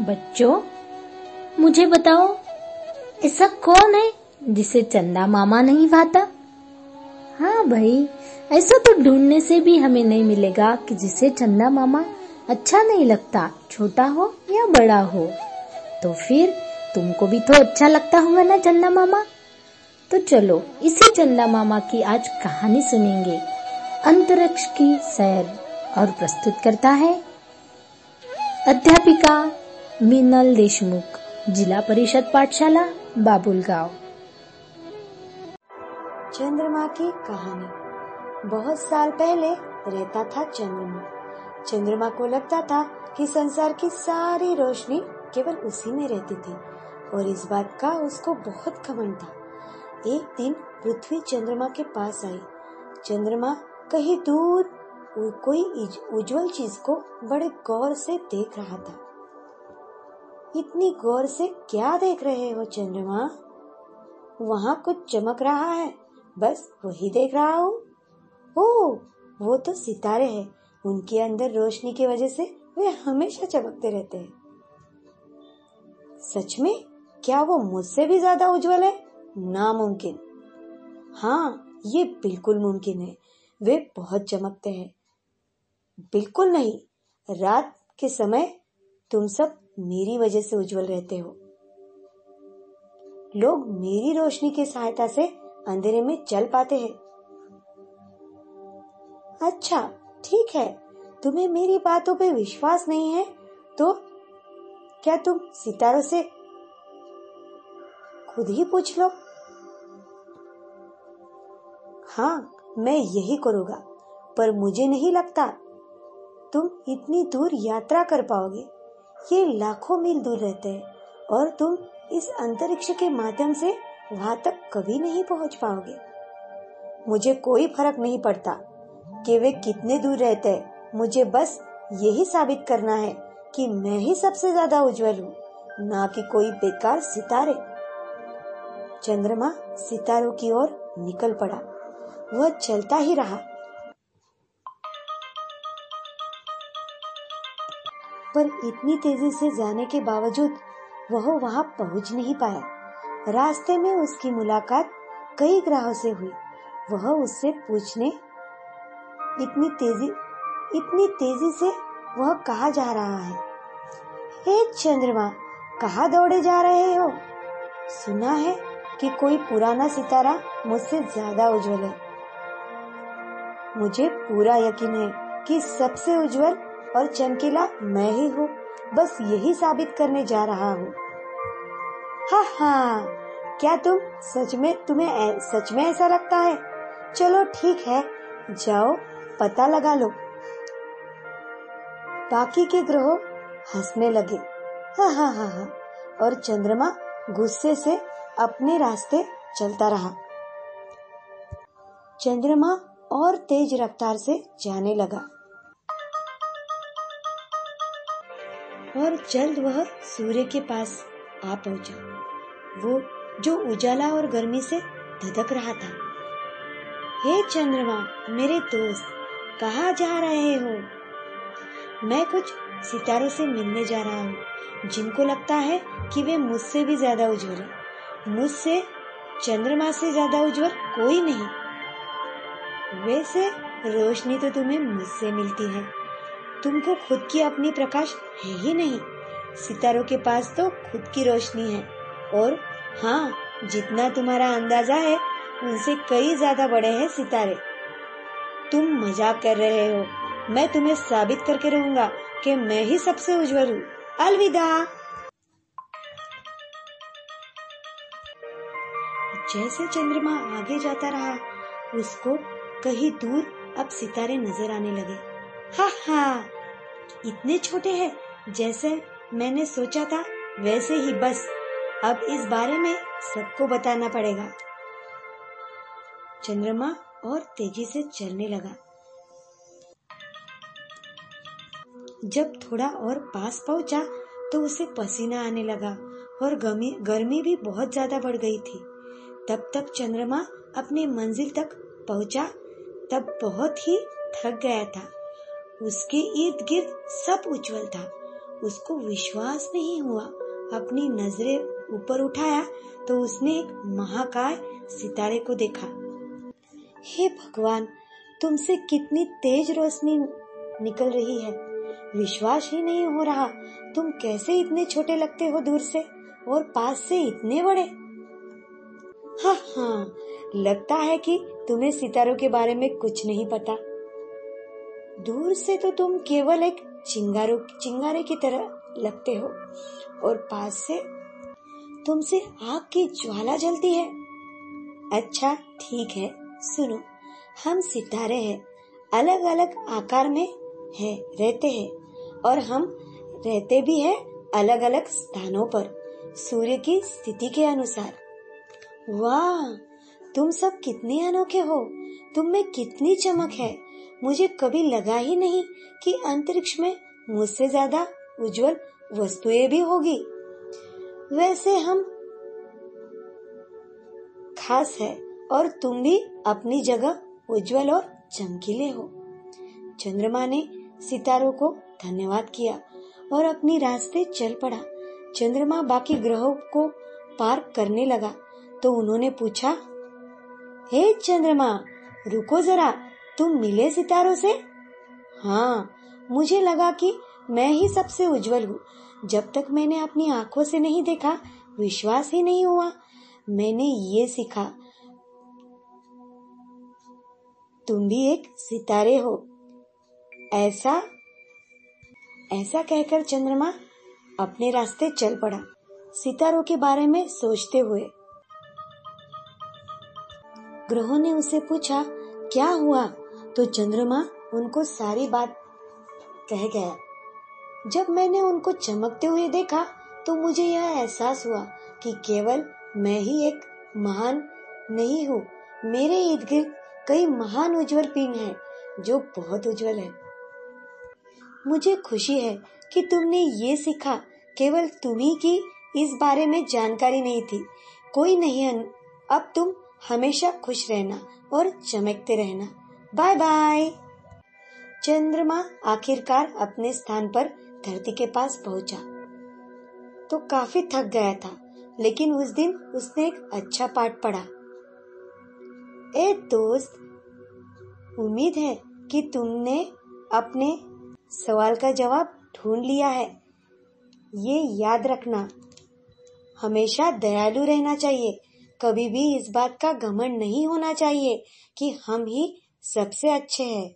बच्चों, मुझे बताओ, ऐसा कौन है जिसे चंदा मामा नहीं भाता? हाँ भाई, ऐसा तो ढूँढने से भी हमें नहीं मिलेगा कि जिसे चंदा मामा अच्छा नहीं लगता, छोटा हो या बड़ा हो। तो फिर तुमको भी तो अच्छा लगता होगा ना चंदा मामा? तो चलो, इसी चंदा मामा की आज कहानी सुनेंगे। अंतरिक्ष की सैर और प्रस्तुत करता है अध्यापिका मीनल देशमुख, जिला परिषद पाठशाला बाबुल गाँव चंद्रमा की कहानी। बहुत साल पहले रहता था चंद्रमा। चंद्रमा को लगता था कि संसार की सारी रोशनी केवल उसी में रहती थी, और इस बात का उसको बहुत घमंड था। एक दिन पृथ्वी चंद्रमा के पास आई। चंद्रमा कहीं दूर कोई उज्जवल चीज़ को बड़े गौर से देख रहा था। इतनी गौर से क्या देख रहे हो, चंद्रमा? वहाँ कुछ चमक रहा है। बस वही देख रहा हूँ। ओ वो तो सितारे हैं। उनके अंदर रोशनी की वजह से वे हमेशा चमकते रहते हैं। सच में, क्या वो मुझसे भी ज़्यादा उज्जवल है? नामुमकिन। हाँ ये बिल्कुल मुमकिन है। वे बहुत चमकते हैं। बिल्कुल नहीं। रात के समय तुम सब मेरी वजह से उज्जवल रहते हो। लोग मेरी रोशनी की सहायता से अंधेरे में चल पाते हैं। अच्छा ठीक है। तुम्हें मेरी बातों पे विश्वास नहीं है तो क्या तुम सितारों से खुद ही पूछ लो? हाँ मैं यही करूँगा, पर मुझे नहीं लगता तुम इतनी दूर यात्रा कर पाओगे। ये लाखों मील दूर रहते हैं और तुम इस अंतरिक्ष के माध्यम से वहाँ तक कभी नहीं पहुँच पाओगे। मुझे कोई फ़र्क नहीं पड़ता कि वे कितने दूर रहते हैं। मुझे बस यही साबित करना है कि मैं ही सबसे ज़्यादा उज्जवल हूँ, ना कि कोई बेकार सितारे। चंद्रमा सितारों की ओर निकल पड़ा। वह चलता ही रहा। पर इतनी तेज़ी से जाने के बावजूद वह वहाँ पहुँच नहीं पाया। रास्ते में उसकी मुलाकात कई ग्राहों से हुई। वह उससे पूछने, इतनी तेज़ी इतनी तेज़ी से वह कहा जा रहा है? हे चंद्रमा, कहा दौड़े जा रहे हो? सुना है कि कोई पुराना सितारा मुझसे ज़्यादा उज्जवल है। मुझे पूरा यकीन है कि सबसे उज्जवल और चमकीला मैं ही हूँ। बस यही साबित करने जा रहा हूँ। हाँ हाँ। क्या तुम सच में, तुम्हें सच में ऐसा लगता है? चलो ठीक है, जाओ, पता लगा लो। बाकी के ग्रह हंसने लगे। हाँ हाँ हाँ हाँ। और चंद्रमा गुस्से से अपने रास्ते चलता रहा। चंद्रमा और तेज रफ्तार से जाने लगा। और जल्द वह सूर्य के पास आ पहुँचा। वो जो उजाला और गर्मी से धधक रहा था। हे चंद्रमा, मेरे दोस्त, कहा जा रहे हो? मैं कुछ सितारों से मिलने जा रहा हूँ, जिनको लगता है कि वे मुझसे भी ज़्यादा उज्जवल है। मुझसे, चंद्रमा से ज़्यादा उज्जवल कोई नहीं। वैसे रोशनी तो तुम्हें मुझसे मिलती है। तुमको खुद की अपनी प्रकाश है ही नहीं। सितारों के पास तो खुद की रोशनी है। और हाँ जितना तुम्हारा अंदाज़ा है, उनसे कई ज़्यादा बड़े हैं सितारे। तुम मज़ाक कर रहे हो। मैं तुम्हें साबित करके रहूँगा कि मैं ही सबसे उज्जवल हूँ। अलविदा। जैसे चंद्रमा आगे जाता रहा, उसको कहीं दूर अब सितारे नज़र आने लगे। हा हा इतने छोटे हैं, जैसे मैंने सोचा था, वैसे ही बस। अब इस बारे में सबको बताना पड़ेगा। चंद्रमा और तेज़ी से चलने लगा। जब थोड़ा और पास पहुँचा तो उसे पसीना आने लगा और गर्मी गर्मी भी बहुत ज़्यादा बढ़ गई थी। तब तक चंद्रमा अपने मंजिल तक पहुँचा, तब बहुत ही थक गया था। उसके इर्द गिर्द सब उज्जवल था। उसको विश्वास नहीं हुआ। अपनी नज़रें ऊपर उठाया तो उसने एक महाकाय सितारे को देखा। हे भगवान, तुमसे कितनी तेज रोशनी निकल रही है। विश्वास ही नहीं हो रहा। तुम कैसे इतने छोटे लगते हो दूर से और पास से इतने बड़े? हाँ हाँ लगता है कि तुम्हें सितारों के बारे में कुछ नहीं पता। दूर से तो तुम केवल एक चिंगारों, चिंगारे की तरह लगते हो, और पास से तुमसे आग की ज्वाला जलती है। अच्छा ठीक है, सुनो, हम सितारे हैं अलग अलग आकार में है, रहते हैं, और हम रहते भी हैं अलग अलग स्थानों पर, सूर्य की स्थिति के अनुसार। वाह, तुम सब कितने अनोखे हो, तुम में कितनी चमक है। मुझे कभी लगा ही नहीं कि अंतरिक्ष में मुझसे ज़्यादा उज्जवल वस्तुएँ भी होगी। वैसे हम खास है और तुम भी अपनी जगह उज्जवल और चमकीले हो। चंद्रमा ने सितारों को धन्यवाद किया और अपनी रास्ते चल पड़ा। चंद्रमा बाकी ग्रहों को पार करने लगा तो उन्होंने पूछा, हे hey चंद्रमा, रुको जरा तुम मिले सितारों से? हाँ मुझे लगा कि मैं ही सबसे उज्जवल हूँ। जब तक मैंने अपनी आँखों से नहीं देखा, विश्वास ही नहीं हुआ। मैंने ये सीखा, तुम भी एक सितारे हो। ऐसा ऐसा कहकर चंद्रमा अपने रास्ते चल पड़ा, सितारों के बारे में सोचते हुए। ग्रहों ने उसे पूछा, क्या हुआ? तो चंद्रमा उनको सारी बात कह गया। जब मैंने उनको चमकते हुए देखा तो मुझे यह एहसास हुआ कि केवल मैं ही एक महान नहीं हूँ। मेरे इर्द गिर्द कई महान उज्जवल पिंड हैं, जो बहुत उज्जवल है। मुझे खुशी है कि तुमने ये सीखा, केवल तुम्ही की इस बारे में जानकारी नहीं थी। कोई नहीं, अब तुम हमेशा खुश रहना और चमकते रहना। बाय बाय चंद्रमा आखिरकार अपने स्थान पर धरती के पास पहुँचा। तो काफ़ी थक गया था, लेकिन उस दिन उसने एक अच्छा पाठ पढ़ा। ए दोस्त, उम्मीद है कि तुमने अपने सवाल का जवाब ढूंढ लिया है। ये याद रखना, हमेशा दयालु रहना चाहिए। कभी भी इस बात का घमंड नहीं होना चाहिए कि हम ही सबसे अच्छे हैं।